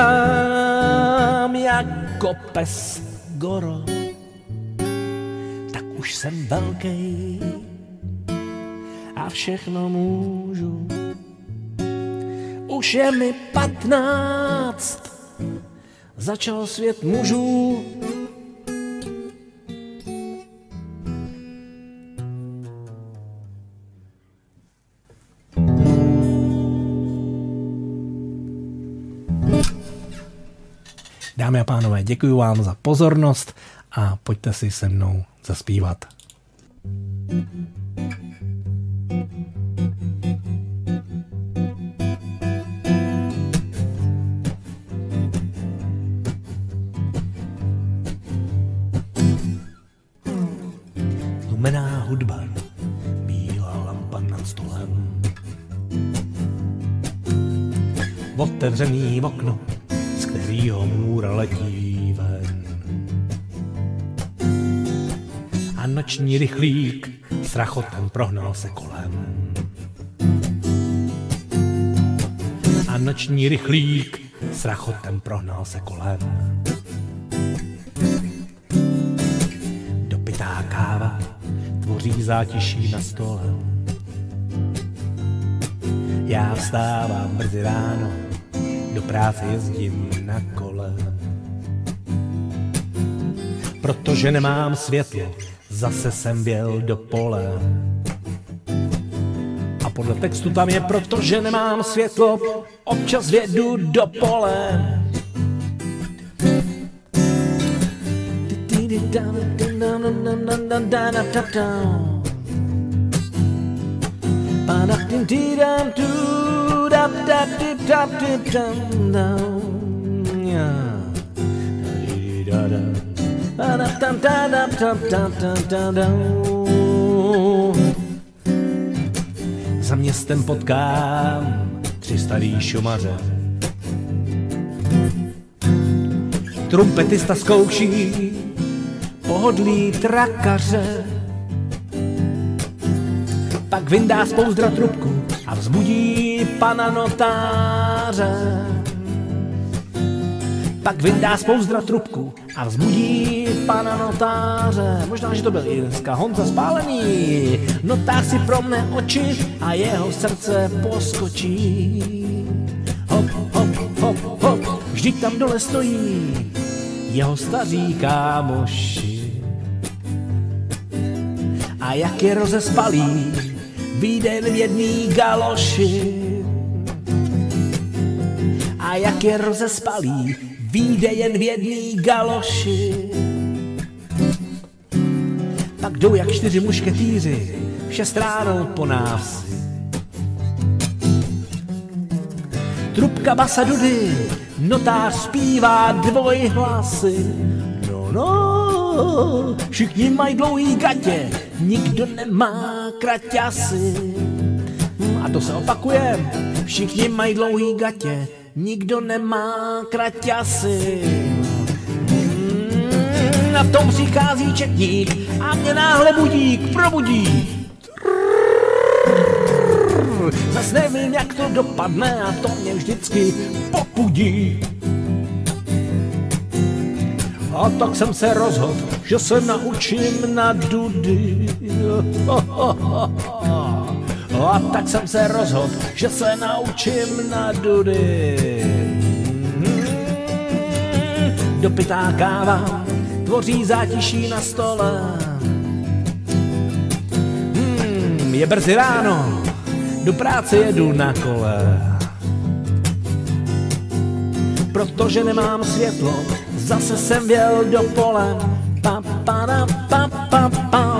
jako pes goro. Tak už jsem velký a všechno můžu. Už je mi patnáct, začal svět mužů. Dámy a pánové, děkuji vám za pozornost a pojďte si se mnou zaspívat. Lumená hudba, bílá lampa nad stolem. Otevřený okno, z kterého můra letí ven. A noční rychlík s rachotem prohnal se kolem. A noční rychlík s rachotem prohnal se kolem. Dopitá káva tvoří zátiší na stole. Já vstávám brzy ráno, do práce jezdím na kole. Protože nemám světlo, zase jsem věl do pole. A podle textu tam je, protože nemám světlo, občas vědu do pole. Za městem potkám tři starý šumaře. Trumpetista zkouší pohodlí trakaře. Pak vyndá z pouzdra trubku a vzbudí pana notáře. Pak vyndá z pouzdra trubku a vzbudí pana notáře. Možná, že to byl i dneska Honza spálený. Notář si pro mne oči a jeho srdce poskočí. Hop, hop, hop, hop, vždyť tam dole stojí jeho staří kámoši. A jak je rozespalý, vyjde jen v jedný galoši. A jak je rozespalý, vyjde jen v jedný galoši. Pak jdou jak čtyři mušketýři, šest ráno po návsi. Trubka basa dudy, notář zpívá dvojhlasy. No, no, všichni mají dlouhý gatě, nikdo nemá kraťasy. A to se opakuje, všichni mají dlouhý gatě, nikdo nemá kraťasy. Mm, tom přichází četník a mě náhle budík probudí. Zas nevím, jak to dopadne a to mě vždycky popudí. A tak jsem se rozhodl, že se naučím na dudy. A tak jsem se rozhodl, že se naučím na dudy. Dopitá káva tvoří zátiší na stole. Hmm, je brzy ráno, do práce jedu na kole. protože nemám světlo, zase jsem věl do pole. Pa, pa, da, pa, pa, pa,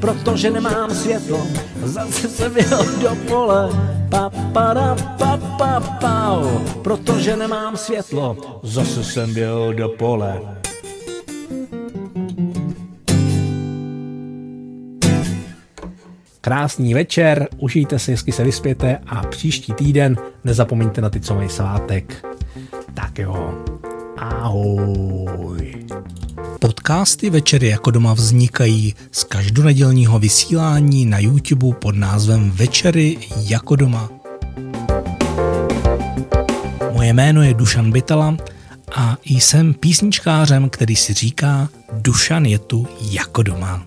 protože nemám světlo, zase jsem věl do pole. Pa, pa, da, pa, pa, pa, protože nemám světlo, zase jsem věl do pole. Krásný večer, užijte si, hezky se vyspěte a příští týden nezapomeňte na ty, co mají svátek. Tak jo, ahoj. Podcasty Večery jako doma vznikají z každonedělního vysílání na YouTube pod názvem Večery jako doma. Moje jméno je Dušan Bytala a jsem písničkářem, který si říká Dušan je tu jako doma.